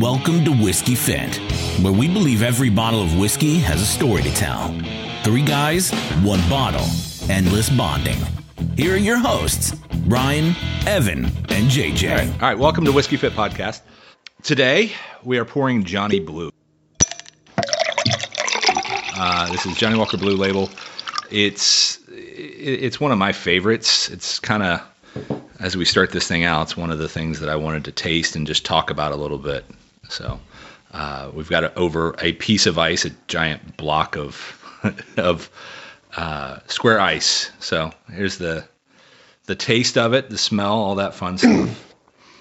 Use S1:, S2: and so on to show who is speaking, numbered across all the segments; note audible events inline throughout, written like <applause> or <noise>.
S1: Welcome to Whiskey Fit, where we believe every bottle of whiskey has a story to tell. Three guys, one bottle, endless bonding. Here are your hosts, Brian, Evan, and JJ.
S2: All right, welcome to Whiskey Fit Podcast. Today we are pouring Johnny Blue. Uh, this is Johnnie Walker Blue Label. It's it's one of my favorites. It's kind of as we start this thing out, it's one of the things that I wanted to taste and just talk about a little bit. So uh, we've got a, over a piece of ice, a giant block of <laughs> of uh, square ice. So here's the the taste of it, the smell, all that fun stuff.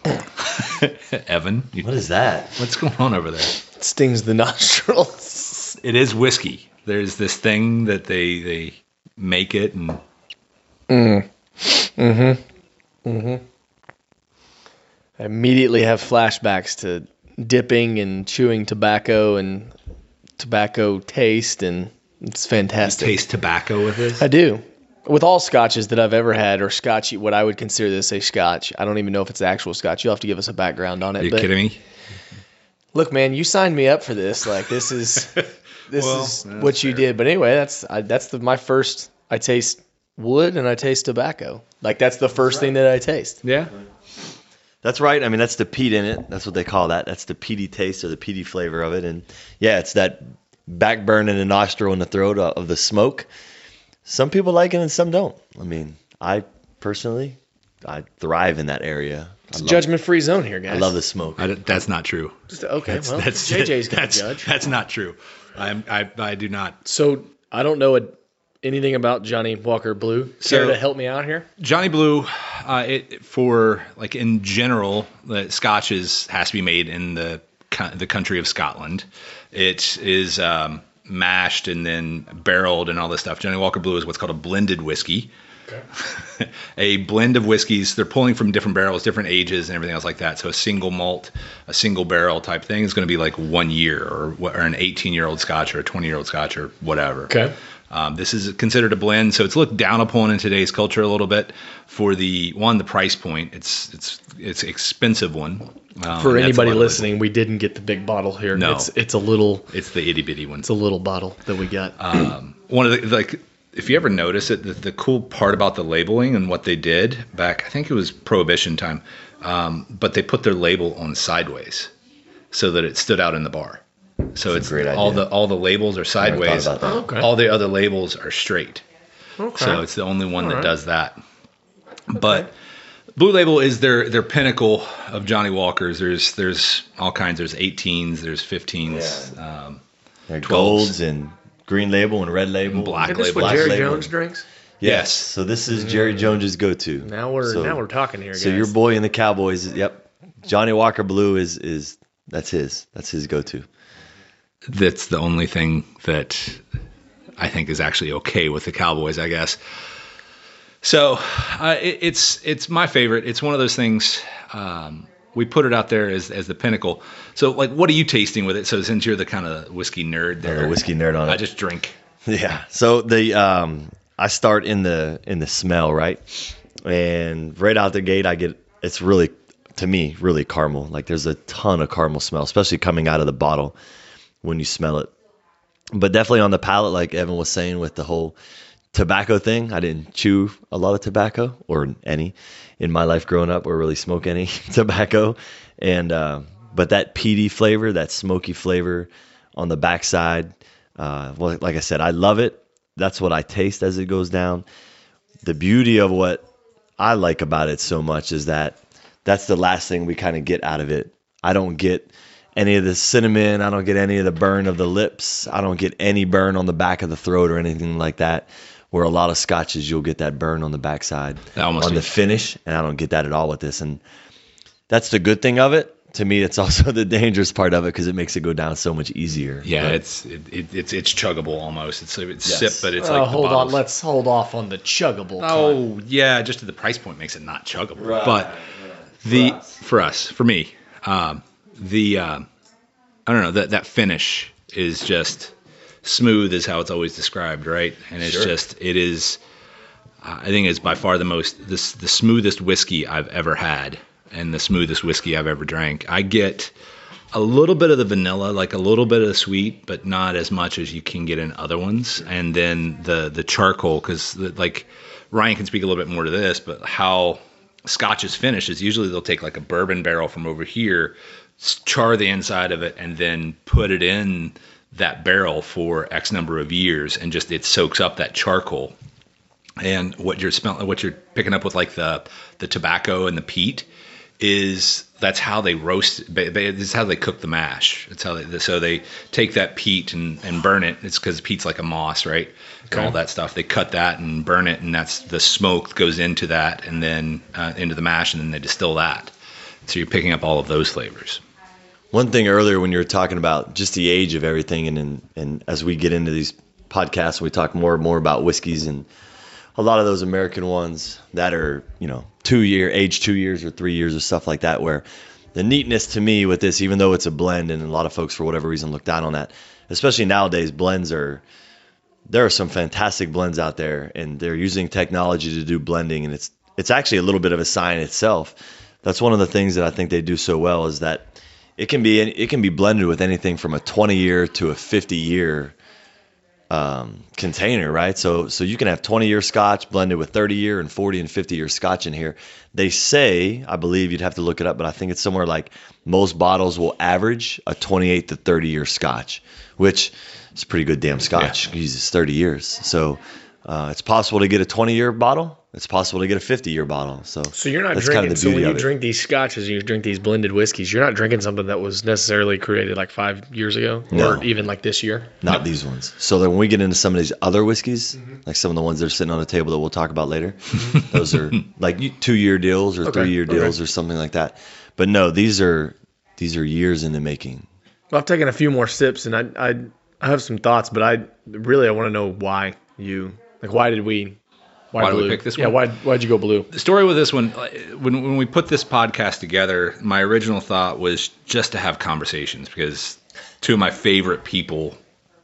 S2: <laughs> Evan, you,
S3: What is that?
S2: what's going on over there?
S4: It stings the <laughs> nostrils.
S2: It is whiskey. There's this thing that they they make it and Mm. Mhm. Mhm.
S4: I immediately have flashbacks to dipping and chewing tobacco and tobacco taste, and it's fantastic.
S2: taste tobacco with this.
S4: I do. With all scotches that I've ever had, or scotch, what I would consider this a scotch. I don't even know if it's actual scotch. You'll have to give us a background on it.
S2: Are you
S4: but
S2: kidding me?
S4: Look, man, you signed me up for this. Like this is <laughs> this
S2: Well,
S4: is
S2: that's
S4: what you
S2: fair.
S4: did. But anyway, that's I, that's the my first. I taste wood and I taste tobacco. Like that's the first thing that I taste.
S2: Yeah.
S3: That's right. I mean, that's the peat in it. That's what they call that. That's the peaty taste or the peaty flavor of it. And yeah, it's that backburn in the nostril and the throat of of the smoke. Some people like it and some don't. I mean, I personally, I thrive in that area.
S4: It's a judgment free zone here, guys.
S3: I love the smoke.
S2: I that's not true.
S4: Just- okay, well,
S2: That's
S4: JJ's gonna
S2: that's,
S4: judge.
S2: That's not true. I'm, I I do not.
S4: So I don't know a, anything about Johnnie Walker Blue. Care
S2: So-
S4: to help me out here?
S2: Johnny Blue, uh, it for like in general, the Scotch is has to be made in the the country of Scotland. It is um, mashed and then barreled and all this stuff. Johnnie Walker Blue is what's called a blended whiskey. <laughs> a blend of whiskeys. They're pulling from different barrels, different ages, and everything else like that. So a single malt, a single barrel type thing is going to be like one year, or, or an 18 year old Scotch, or a 20 year old Scotch, or whatever.
S4: Okay.
S2: Um, this is considered a blend, so it's looked down upon in today's culture a little bit for the one, the price point. It's it's it's expensive one. Um,
S4: For anybody
S2: a lot of
S4: listening, we didn't get the big bottle here.
S2: No.
S4: It's it's a little
S2: it's the itty bitty one.
S4: it's a little bottle that we got.
S2: Um, one of the like if you ever notice it the, the cool part about the labeling and what they did back i think it was prohibition time um, but they put their label on sideways so that it stood out in the bar so it's
S3: great
S2: all
S3: idea.
S2: the all the labels are sideways
S3: thought.
S4: Okay.
S2: all the other labels are straight
S4: okay.
S2: so it's the only one that
S4: right.
S2: does that but blue label is their their pinnacle of johnnie walkers there's there's all kinds there's 18s there's 15s um,
S3: There are
S2: 12s.
S3: golds and green label and red label.
S2: And black
S4: Is this
S2: label.
S4: what
S3: Black
S4: Jerry
S3: label.
S4: Jones drinks?
S3: Yes.
S2: Yes.
S3: So this is Jerry Jones's go-to.
S4: Now we're
S3: So-
S4: now we're talking here, guys.
S3: So your boy in the Cowboys, yep. Johnny Walker Blue is is that's his. That's his go-to.
S2: That's the only thing that I think is actually okay with the Cowboys, I guess. So uh, it, it's it's my favorite. It's one of those things. Um, we put it out there as, as the pinnacle. So like, what are you tasting with it? So since you're the kind of whiskey nerd there,
S3: the whiskey nerd on
S2: I
S3: it.
S2: just drink.
S3: Yeah. So the um I start in the in the smell, right? And right out the gate I get it's really to me really caramel. Like there's a ton of caramel smell, especially coming out of the bottle when you smell it. But definitely on the palate like Evan was saying with the whole tobacco thing. I didn't chew a lot of tobacco or any in my life growing up or really smoke any <laughs> tobacco. And uh, but that peaty flavor, that smoky flavor on the backside, uh, well, like I said, I love it. That's what I taste as it goes down. The beauty of what I like about it so much is that that's the last thing we kind of get out of it. I don't get any of the cinnamon. I don't get any of the burn of the lips. I don't get any burn on the back of the throat or anything like that. Where a lot of scotches, you'll get that burn on the backside
S2: That almost
S3: on the
S2: is-
S3: finish, and I don't get that at all with this. And that's the good thing of it. To me, it's <laughs> also the dangerous part of it because it makes it go down so much easier.
S2: Yeah,
S3: But
S2: it's it, it, it's it's chuggable almost. It's it's
S3: Yes.
S2: sip, but it's
S4: Oh,
S2: like the
S4: hold on. Let's hold off on the chuggable. part.
S2: Oh yeah, just at the price point makes it not chuggable. But the for us, for me, um, the um, I don't know that that finish is just smooth, is how it's always described, right? And it's
S3: Sure.
S2: just it is. I think it's by far the most this the smoothest whiskey I've ever had, and the smoothest whiskey I've ever drank. I get a little bit of the vanilla, like a little bit of the sweet, but not as much as you can get in other ones. And then the the charcoal, because like Ryan can speak a little bit more to this, but how Scotch is finished is usually they'll take like a bourbon barrel from over here, char the inside of it, and then put it in that barrel for X number of years, and just it soaks up that charcoal. And what you're smelling, what you're picking up with like the the tobacco and the peat, is that's how they roast. This is how they cook the mash. It's how they so they take that peat and, and burn it. It's because peat's like a moss, right? Okay. And all that stuff. They cut that and burn it, and that's the smoke goes into that, and then uh, into the mash, and then they distill that. So you're picking up all of those flavors.
S3: One thing earlier when you were talking about just the age of everything, and and, and as we get into these podcasts, we talk more and more about whiskeys and a lot of those American ones that are, you know, two year, age two years or three years or stuff like that, where the neatness to me with this, even though it's a blend, and a lot of folks for whatever reason look down on that, especially nowadays, blends are there are some fantastic blends out there, and they're using technology to do blending, and it's it's actually a little bit of a sign itself. That's one of the things that I think they do so well is that it can be it can be blended with anything from a 20 year to a 50 year um, container, right? So so you can have 20 year Scotch blended with 30 year and 40 and 50 year Scotch in here. They say, I believe you'd have to look it up, but I think it's somewhere like most bottles will average a 28 to 30 year Scotch, which is pretty good damn Scotch. Yeah. Uses 30 years, so uh, it's possible to get a 20 year bottle it's possible to get a 50 year bottle. So,
S4: so you're not drinking. Kind of so when you drink these scotches, and you drink these blended whiskeys. You're not drinking something that was necessarily created like five years ago, no. or even like this year.
S3: Not no. these ones. So then when we get into some of these other whiskeys, mm-hmm. like some of the ones that are sitting on the table that we'll talk about later, those are like two year deals or okay. three year deals okay. or something like that. But no, these are these are years in the making.
S4: Well, I've taken a few more sips, and I I, I have some thoughts, but I really I want to know why you like why did we
S2: why, why did we pick this
S4: yeah, one? Yeah, why why'd you go blue?
S2: The story with this one, when when we put this podcast together, my original thought was just to have conversations because two of my favorite people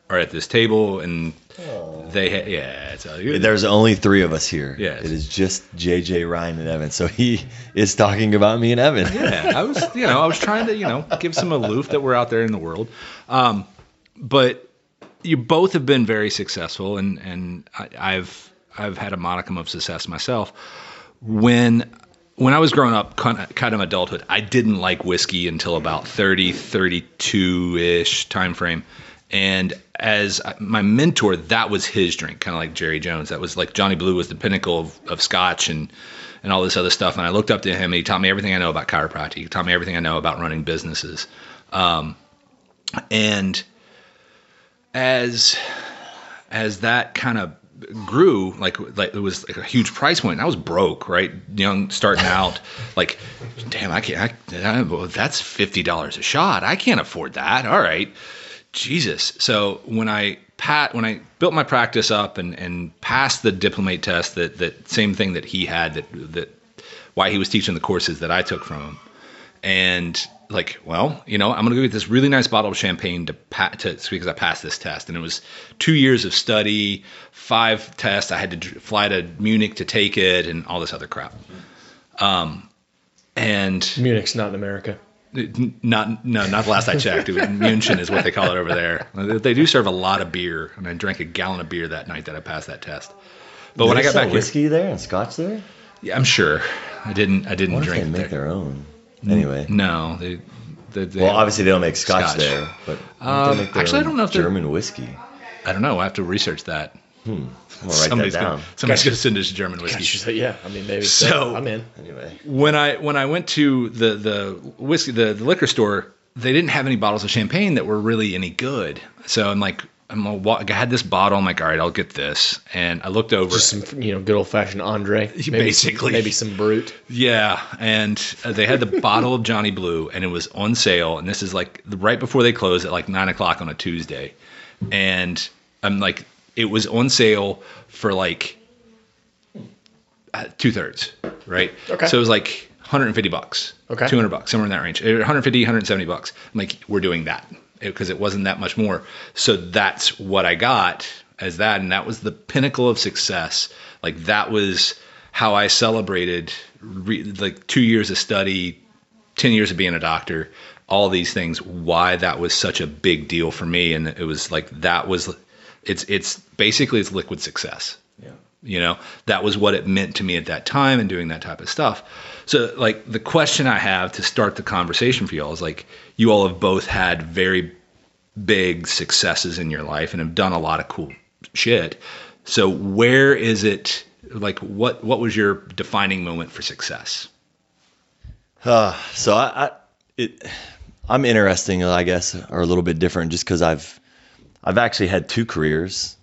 S2: are at this table and Aww. they ha- yeah it's
S3: a, there's only three of us here
S2: yeah
S3: it is just jj ryan and evan so he is talking about me and evan
S2: yeah i was you know i was trying to you know give some aloof that we're out there in the world um, but you both have been very successful and and I, i've I've had a modicum of success myself. When when I was growing up, kind of adulthood, I didn't like whiskey until about 30, 32 ish time frame. And as my mentor, that was his drink, kind of like Jerry Jones. That was like Johnny Blue was the pinnacle of, of Scotch and and all this other stuff. And I looked up to him, and he taught me everything I know about chiropractic. He taught me everything I know about running businesses. Um, and as as that kind of grew like like it was like a huge price point. And I was broke, right? Young, starting <laughs> out. Like, damn, I can't. I, I, that's fifty dollars a shot. I can't afford that. All right, Jesus. So when I pat when I built my practice up and and passed the diplomate test, that that same thing that he had that that why he was teaching the courses that I took from him, and like, well, you know, I'm going to go get this really nice bottle of champagne to, pa- to because I passed this test, and it was two years of study, five tests. I had to fly to Munich to take it, and all this other crap. Um, and
S4: Munich's not in America.
S2: Not no, not the last I checked. <laughs> München is what they call it over there. They do serve a lot of beer, and I drank a gallon of beer that night that I passed that test.
S3: But when I got back, whiskey here, there and scotch there.
S2: Yeah, I'm sure. I didn't. I didn't drink.
S3: They
S2: make
S3: there. their own. Anyway.
S2: No, they. they, they
S3: well, obviously they don't make scotch, scotch. there, but
S2: um, actually, I don't know if
S3: German whiskey.
S2: I don't know. I have to research that.
S3: Hmm. We'll somebody's
S2: Gonna, somebody's going to send us German whiskey.
S4: yeah, I mean maybe.
S2: So, so
S4: I'm in.
S3: Anyway,
S2: when I when I went to the the whiskey the, the liquor store, they didn't have any bottles of champagne that were really any good. So I'm like, I'm I had this bottle. I'm like, all right, I'll get this. And I looked over.
S4: Just some, you know, good old fashioned Andre. <laughs>
S2: Maybe, basically,
S4: maybe some brut.
S2: Yeah, and uh, they had the <laughs> bottle of Johnny Blue, and it was on sale. And this is like right before they closed at like nine o'clock on a Tuesday. And I'm like, it was on sale for like uh, two thirds, right?
S4: Okay.
S2: So it was like 150 bucks.
S4: Okay.
S2: 200 bucks, somewhere in that range. 150, 170 bucks. I'm like, we're doing that because it wasn't that much more. So that's what I got as that, and that was the pinnacle of success. Like that was how I celebrated re- like two years of study, ten years of being a doctor, all these things, why that was such a big deal for me, and it was like that was, it's it's basically it's liquid success.
S4: Yeah.
S2: You know, that was what it meant to me at that time and doing that type of stuff. So, like, the question I have to start the conversation for y'all is like, you all have both had very big successes in your life and have done a lot of cool shit. So, where is it? Like, what what was your defining moment for success?
S3: Uh, so I, I it, I'm interesting, I guess, or a little bit different, just because I've I've actually had two careers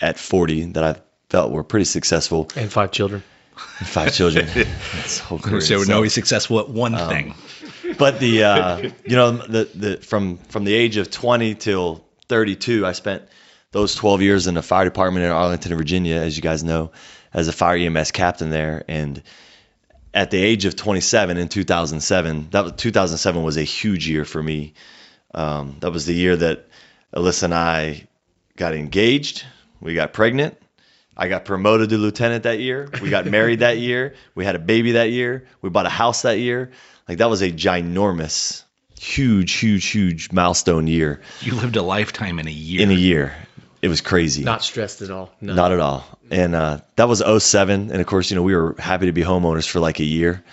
S3: at 40 that I felt we were pretty successful.
S4: And five children.
S3: Five children. <laughs> That's whole career
S2: So,
S3: itself.
S2: no, he's successful at one thing. <laughs>
S3: but the uh, you know the the from from the age of 20 till 32 i spent those 12 years in the fire department in arlington virginia as you guys know as a fire ems captain there and at the age of 27 in 2007 that was 2007 was a huge year for me um, that was the year that alyssa and i got engaged we got pregnant I got promoted to lieutenant that year. We got married that year. We had a baby that year. We bought a house that year. Like that was a ginormous, huge, huge, huge milestone year
S2: You lived a lifetime in a year.
S3: in a year. It was crazy.
S4: Not stressed at all. No.
S3: Not at all. And uh, that was 07. And of course, you know, we were happy to be homeowners for like a year.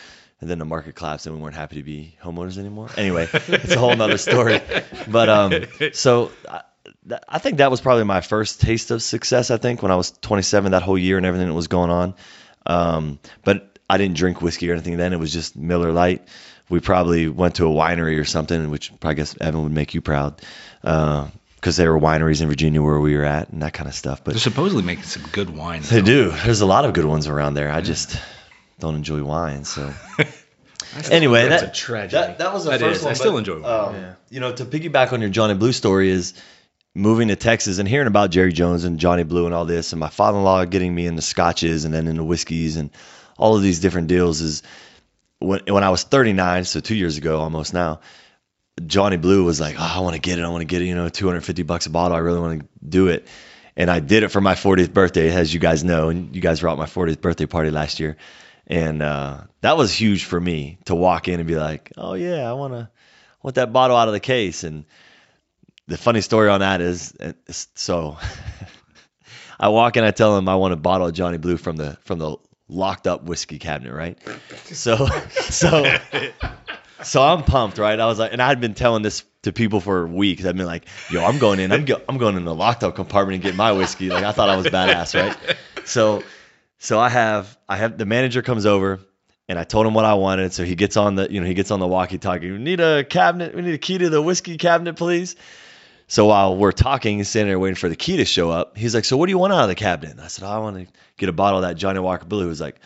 S3: And then the market collapsed and we weren't happy to be homeowners anymore. Anyway, it's a whole nother story. But um, so I, th- I think that was probably my first taste of success, I think, when I was 27, that whole year and everything that was going on. Um, but I didn't drink whiskey or anything then. It was just Miller Lite. We probably went to a winery or something, which I guess Evan would make you proud. Because there were wineries in Virginia where we were at and that kind of stuff. But
S2: They're supposedly making some good wine.
S3: they do. There's a lot of good ones around there. I just don't enjoy wine. So <laughs> anyway,
S4: That's
S3: that,
S4: a tragedy.
S3: That, that was the
S2: That
S3: first
S2: is.
S3: one.
S2: I still enjoy wine.
S3: um,
S4: Yeah.
S3: You know, to piggyback on your Johnny Blue story is moving to Texas and hearing about Jerry Jones and Johnny Blue and all this, and my father-in-law getting me into scotches and then into whiskeys and all of these different deals is when when I was 39, so two years ago almost now. Johnny Blue was like, oh, I want to get it. I want to get it. You know, 250 bucks a bottle. I really want to do it. And I did it for my 40th birthday, as you guys know. And you guys were at my 40th birthday party last year. And uh, that was huge for me to walk in and be like, oh, yeah, I want to want that bottle out of the case. And the funny story on that is, uh, is so <laughs> I walk in, I tell him I want a bottle of Johnny Blue from the from the locked up whiskey cabinet, right? So <laughs> so so I'm pumped, right? I was like, and I had been telling this to people for weeks. I've been like, yo, I'm going in, I'm go, I'm going in the locked up compartment and get my whiskey. Like I thought I was badass, right? So so I have I have the manager comes over and I told him what I wanted. So he gets on the you know he gets on the walkie talkie. We need a cabinet. We need a key to the whiskey cabinet, please. So while we're talking, he's sitting there waiting for the key to show up. He's like, "So what do you want out of the cabinet?" And I said, oh, "I want to get a bottle of that Johnnie Walker Blue." He was like,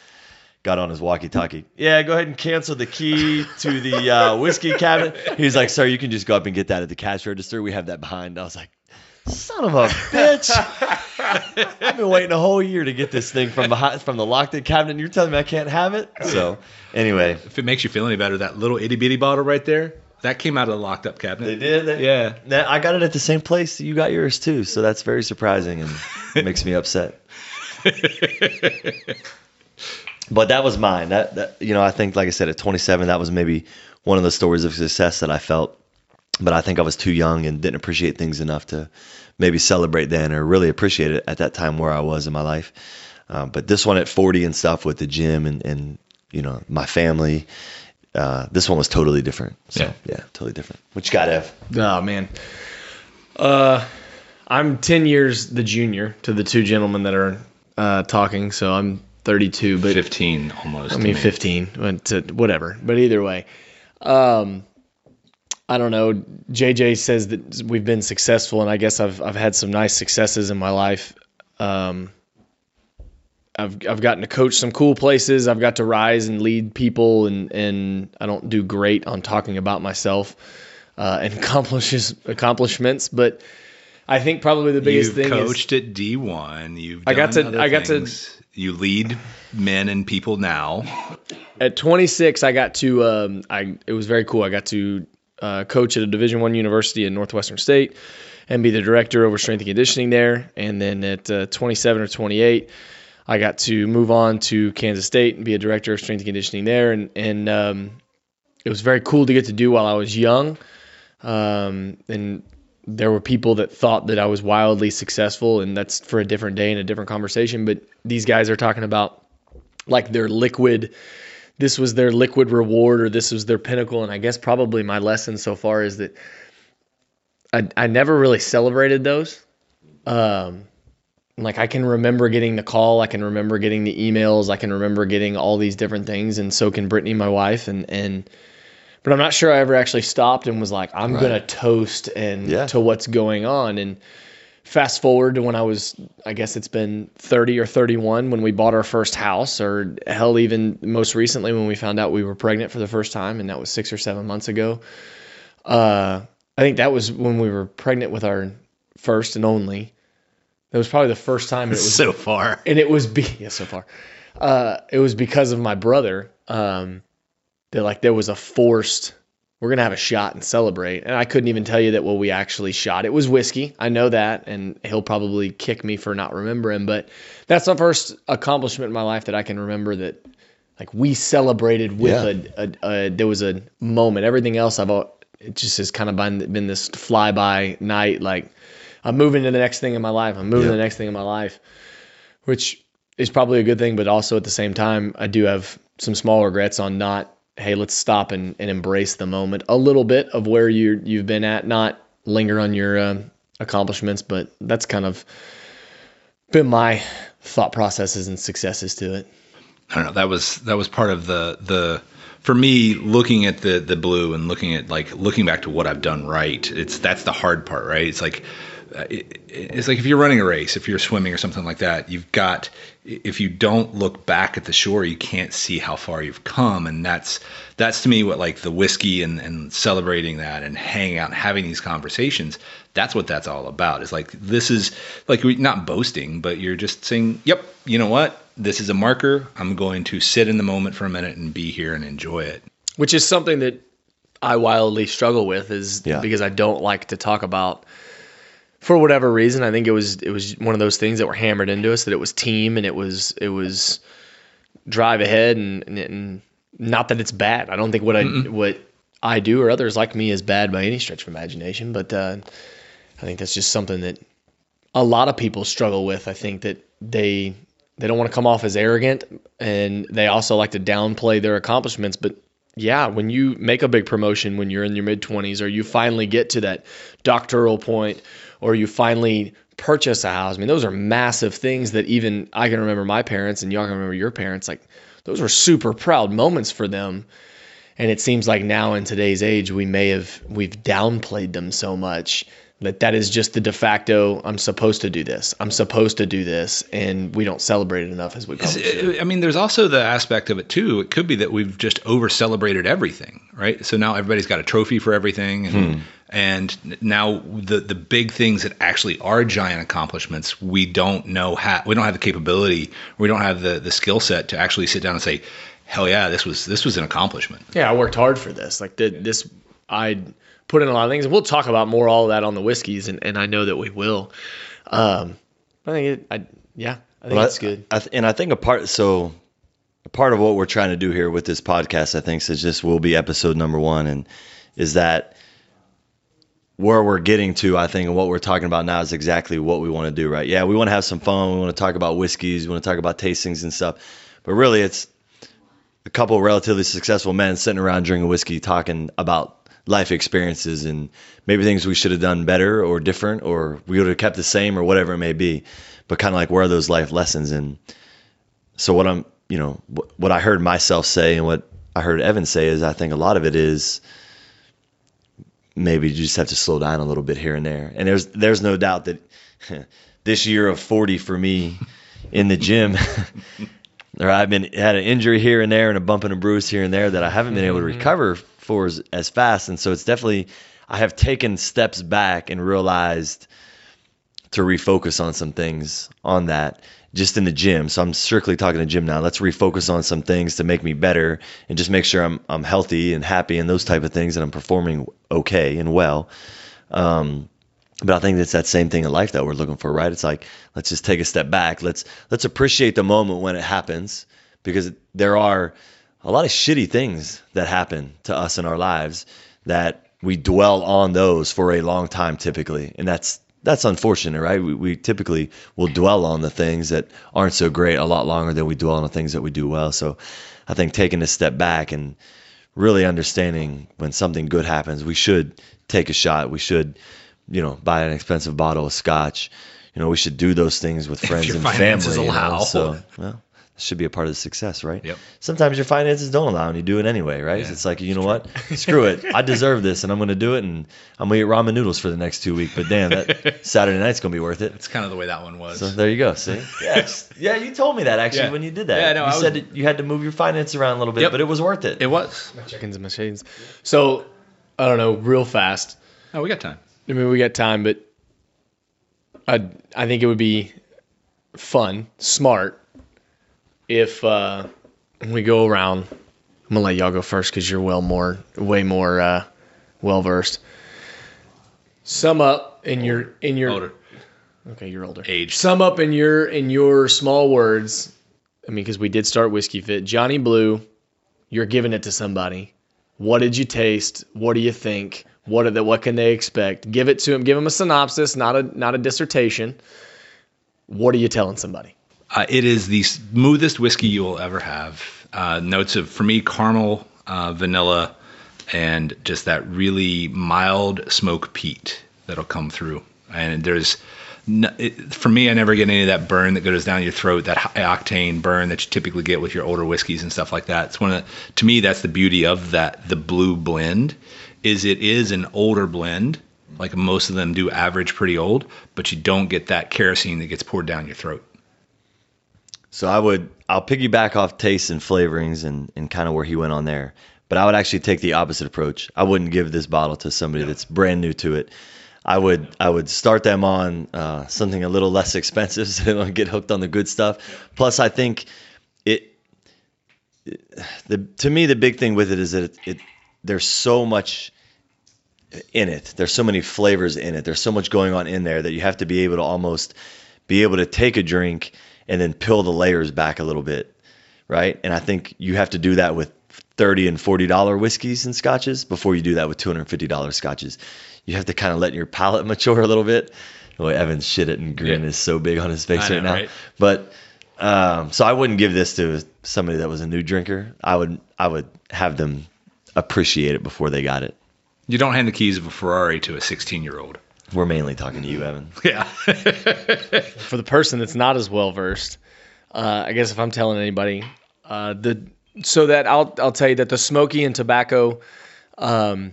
S3: got on his walkie-talkie. Yeah, go ahead and cancel the key <laughs> to the uh, whiskey cabinet. He's like, "Sir, you can just go up and get that at the cash register. We have that behind." I was like, "Son of a bitch! <laughs> I've been waiting a whole year to get this thing from behind from the locked-in cabinet, and you're telling me I can't have it?" So anyway,
S2: If it makes you feel any better, that little itty bitty bottle right there, that came out of the locked up cabinet.
S3: they did. They,
S2: Yeah.
S3: Now, I got it at the same place that you got yours too, so that's very surprising and <laughs> makes me upset. but that was mine. That, that you know, I think like I said at 27 that was maybe one of the stories of success that I felt. But I think I was too young and didn't appreciate things enough to maybe celebrate then or really appreciate it at that time where I was in my life. Um, but this one at 40 and stuff with the gym and, and you know my family, uh, this one was totally different. So
S2: Yeah.
S3: yeah, totally different. What you got, Ev?
S4: Oh man. Uh, I'm 10 years the junior to the two gentlemen that are uh, talking, so I'm 32, but
S2: 15 almost.
S4: I mean
S2: me.
S4: 15, but to, whatever. But either way, um, I don't know. JJ says that we've been successful, and I guess I've I've had some nice successes in my life. Um, I've I've gotten to coach some cool places. I've got to rise and lead people, and and I don't do great on talking about myself uh, and <laughs> accomplishes accomplishments, but I think probably the biggest
S2: You've
S4: thing is
S2: coached at D1. You've
S4: I got to- I got to-
S2: You lead men and people now.
S4: at 26 i got to um, i it was very cool i got to uh, coach at a division one university in northwestern state and be the director over strength and conditioning there and then at uh, 27 or 28 i got to move on to kansas state and be a director of strength and conditioning there and and um, it was very cool to get to do while I was young. Um, and there were people that thought that I was wildly successful, and that's for a different day and a different conversation. But these guys are talking about like their liquid. This was their liquid reward, or this was their pinnacle. And I guess probably my lesson so far is that I, I never really celebrated those. Um, like I can remember getting the call, I can remember getting the emails, I can remember getting all these different things, and so can Brittany, my wife, and and. But I'm not sure I ever actually stopped and was like, I'm
S3: Right.
S4: gonna toast and
S3: Yeah.
S4: to what's going on. And fast forward to when I was, I guess it's been 30 or 31 when we bought our first house, or hell, even most recently when we found out we were pregnant for the first time, and that was six or seven months ago. Uh, I think that was when we were pregnant with our first and only. That was probably the first time it was <laughs>
S2: so far.
S4: and it was be yeah so far. Uh it was because of my brother um that like there was a forced we're gonna have a shot and celebrate. And i couldn't even tell you that what we actually shot. It was whiskey. I know that and he'll probably kick me for not remembering but that's the first accomplishment in my life that i can remember that like we celebrated with
S3: Yeah.
S4: a, a, a there was a moment. Everything else i've it just has kind of been, been this flyby night like i'm moving to the next thing in my life i'm moving to the next thing in my life which is probably a good thing, but also at the same time, I do have some small regrets on not, hey, let's stop and, and embrace the moment a little bit of where you you've been at, not linger on your um, accomplishments, but that's kind of been my thought processes and successes to it.
S2: I don't know. That was that was part of the the for me looking at the the blue and looking at like looking back to what I've done right. It's that's the hard part, right? It's like uh, Uh, it, it's like if you're running a race, if you're swimming or something like that, you've got if you don't look back at the shore, you can't see how far you've come, and that's that's to me what like the whiskey and and celebrating that and hanging out and having these conversations. That's what that's all about. Is like this is like we- not boasting, but you're just saying, "Yep, you know what? This is a marker. I'm going to sit in the moment for a minute and be here and enjoy it."
S4: which is something that I wildly struggle with is
S3: Yeah.
S4: because I don't like to talk about for whatever reason. I think it was it was one of those things that were hammered into us that it was team and it was it was drive ahead and and, and not that it's bad. I don't think what I what I do or others like me is bad by any stretch of imagination, but uh, I think that's just something that a lot of people struggle with. I think that they they don't want to come off as arrogant and they also like to downplay their accomplishments, but yeah, when you make a big promotion when you're in your mid 20s or you finally get to that doctoral point or you finally purchase a house, I mean, those are massive things that even I can remember my parents and y'all can remember your parents. Like, those were super proud moments for them. And it seems like now in today's age, we may have, we've downplayed them so much that that is just the de facto, I'm supposed to do this. I'm supposed to do this. And we don't celebrate it enough as we probably should.
S2: I mean, there's also the aspect of it too. It could be that we've just over celebrated everything, right? So now everybody's got a trophy for everything, and, hmm. and now the the big things that actually are giant accomplishments, we don't know how we don't have the capability, we don't have the the skill set to actually sit down and say, hell yeah, this was this was an accomplishment.
S4: Yeah, I worked hard for this. Like the, this, I put in a lot of things, and we'll talk about more all of that on the whiskeys, and, and I know that we will. Um, I think it, I yeah, I think
S3: Well,
S4: it's good.
S3: I, th- and I think a part so a part of what we're trying to do here with this podcast, I think, is just will be episode number one, and is that where we're getting to. I think and what we're talking about now is exactly what we want to do, right? Yeah, we want to have some fun. We want to talk about whiskeys. We want to talk about tastings and stuff, but really, it's a couple of relatively successful men sitting around drinking whiskey, talking about life experiences and maybe things we should have done better or different, or we would have kept the same or whatever it may be. But kind of like where are those life lessons? And so what I'm, you know, what, I heard myself say and what I heard Evan say is I think a lot of it is maybe you just have to slow down a little bit here and there. And there's there's no doubt that <laughs> this year of 40 for me in the gym. <laughs> or I've been had an injury here and there and a bump and a bruise here and there that I haven't been able to recover for as, as fast. And so it's definitely I have taken steps back and realized to refocus on some things on that just in the gym. So I'm strictly talking to gym now. Let's refocus on some things to make me better and just make sure I'm I'm healthy and happy and those type of things and I'm performing okay and well. Um, but I think it's that same thing in life that we're looking for, right? It's like let's just take a step back. Let's let's appreciate the moment when it happens because there are a lot of shitty things that happen to us in our lives that we dwell on those for a long time typically, and that's that's unfortunate, right? We, we typically will dwell on the things that aren't so great a lot longer than we dwell on the things that we do well. So, I think taking a step back and really understanding when something good happens, we should take a shot. We should, you know, buy an expensive bottle of scotch. You know, we should do those things with <laughs> friends
S2: your
S3: and
S2: finances
S3: family. you know? So, well, it should be a part of the success, right?
S2: Yep.
S3: Sometimes your finances don't allow and you do it anyway, right?
S2: Yeah,
S3: it's like, you know what? Screw it. I <laughs> deserve this and I'm going to do it and I'm going to eat ramen noodles for the next two weeks. But damn, that <laughs> Saturday night's going to be worth it.
S2: It's kind of the way that one was.
S3: So there you go. See? Yes. Yeah, you told me that actually
S2: Yeah.
S3: when you did that.
S2: Yeah, no,
S3: you
S2: I
S3: said that you had to move your finances around a little bit,
S2: Yep.
S3: but it was worth it.
S2: it was.
S4: My chickens and my shades. So I don't know, real fast.
S2: Oh, we got time.
S4: I mean, we got time, but I I think it would be fun, smart, if uh, we go around. I'm gonna let y'all go first because you're well more, way more uh, well versed. Sum up in your in your
S2: Older.
S4: okay, you're older.
S2: Age.
S4: Sum up in your in your small words. I mean, because we did start whiskey fit. Johnny Blue, you're giving it to somebody. What did you taste? What do you think? What the, what can they expect? Give it to them. Give them a synopsis, not a not a dissertation. What are you telling somebody?
S2: Uh, it is the smoothest whiskey you will ever have. Uh, notes of, for me, caramel, uh, vanilla, and just that really mild smoke peat that'll come through. And there's, no, it, for me, I never get any of that burn that goes down your throat, that high octane burn that you typically get with your older whiskeys and stuff like that. It's one of, the, to me, that's the beauty of that, the blue blend, is it is an older blend. Like most of them do average pretty old, but you don't get that kerosene that gets poured down your throat.
S3: So I would I'll piggyback off tastes and flavorings and, and kind of where he went on there. But I would actually take the opposite approach. I wouldn't give this bottle to somebody that's brand new to it. I would I would start them on uh, something a little less expensive <laughs> so they don't get hooked on the good stuff. Plus, I think it, the to me the big thing with it is that it, it there's so much in it. There's so many flavors in it. There's so much going on in there that you have to be able to almost be able to take a drink and then peel the layers back a little bit, right? And I think you have to do that with 30 and 40 dollar whiskeys and scotches before you do that with 250 dollar scotches. You have to kind of let your palate <laughs> mature a little bit. Boy, Evan's shit it and grin
S2: Yeah.
S3: is so big on his face
S2: I
S3: right
S2: know,
S3: now.
S2: right?
S3: But um, so I wouldn't give this to somebody that was a new drinker. I would I would have them appreciate it before they got it.
S2: You don't hand the keys of a Ferrari to a 16 year old.
S3: We're mainly talking to you, Evan. <laughs>
S2: Yeah. <laughs>
S4: for the person that's not as well versed, uh, I guess if I'm telling anybody, uh, the so that I'll I'll tell you that the smoky and tobacco, um,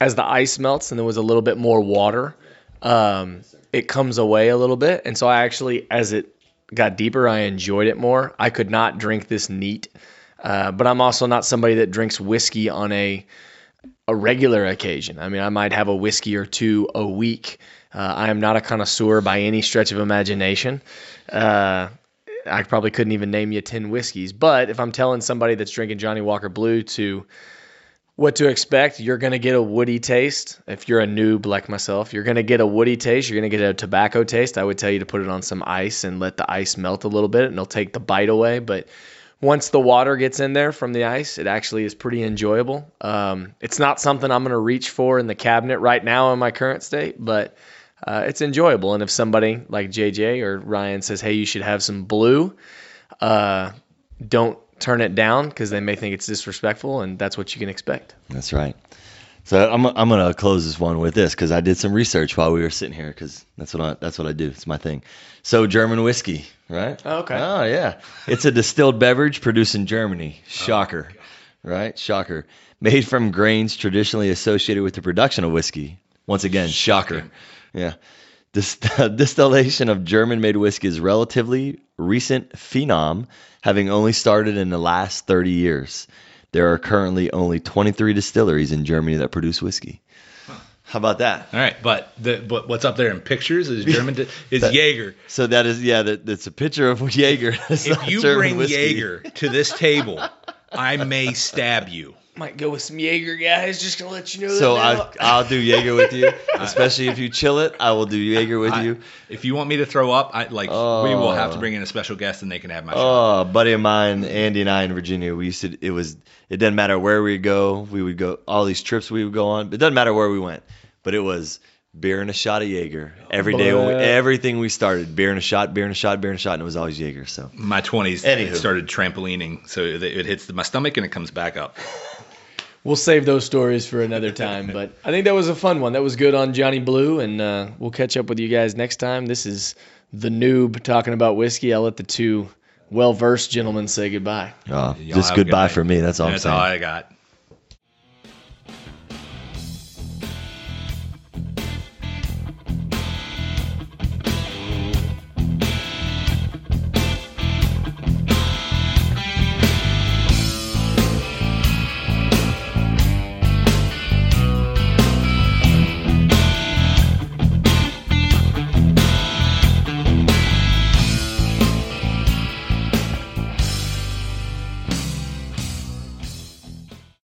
S4: as the ice melts and there was a little bit more water, um, it comes away a little bit, and so I actually as it got deeper, I enjoyed it more. I could not drink this neat, uh, but I'm also not somebody that drinks whiskey on a a regular occasion. I mean, I might have a whiskey or two a week. Uh, I am not a connoisseur by any stretch of imagination. Uh, I probably couldn't even name you 10 whiskeys. But if I'm telling somebody that's drinking Johnnie Walker Blue to what to expect, you're going to get a woody taste. If you're a noob like myself, you're going to get a woody taste. You're going to get a tobacco taste. I would tell you to put it on some ice and let the ice melt a little bit, and it'll take the bite away. But once the water gets in there from the ice, it actually is pretty enjoyable. Um, it's not something I'm going to reach for in the cabinet right now in my current state, but uh, it's enjoyable. And if somebody like JJ or Ryan says, hey, you should have some blue, uh, don't turn it down because they may think it's disrespectful, and that's what you can expect.
S3: That's right. So I'm I'm gonna close this one with this because I did some research while we were sitting here because that's what I that's what I do. It's my thing. So German whiskey, right?
S4: Oh, okay.
S3: Oh yeah, it's a distilled beverage produced in Germany. Oh, shocker, right? Shocker. Made from grains traditionally associated with the production of whiskey. Once again, shocker. Yeah. Dis- <laughs> distillation of German-made whiskey is relatively recent phenom, having only started in the last 30 years. There are currently only 23 distilleries in Germany that produce whiskey. How about that?
S2: All right, but the but what's up there in pictures is German di- <laughs> is
S3: That-
S2: Jaeger.
S3: So that is yeah, that, that's a picture of <laughs> Jaeger.
S2: If you
S3: German
S2: bring
S3: whiskey.
S2: Jaeger to this table, I may stab you.
S4: Might go with some Jaeger, guys. Just gonna let you know
S3: So. I, I'll do Jaeger with you, <laughs> especially if you chill it. I will do Jaeger with
S2: I-
S3: you.
S2: If you want me to throw up, I like we will have to
S3: Oh.
S2: bring in a special guest and they can have my oh, shot.
S3: Oh, a buddy of mine, Andy and I in Virginia, we used to. It was. It doesn't matter where we go. We would go all these trips we would go on. It doesn't matter where we went, but it was beer and a shot of Jaeger every day. When we, everything we started, beer and a shot, beer and a shot, beer and a shot, and it was always Jaeger. So
S2: My twenties
S3: Anywho.
S2: started trampolining, so it, it hits my stomach and it comes back up. <laughs>
S4: We'll save those stories for another time, but I think that was a fun one. That was good on Johnny Blue, and uh, we'll catch up with you guys next time. This is the noob talking about whiskey. I'll let the two well versed gentlemen say goodbye.
S3: uh, just
S2: have a good
S3: goodbye for me. That's all
S2: That's
S3: I'm
S2: all. I got.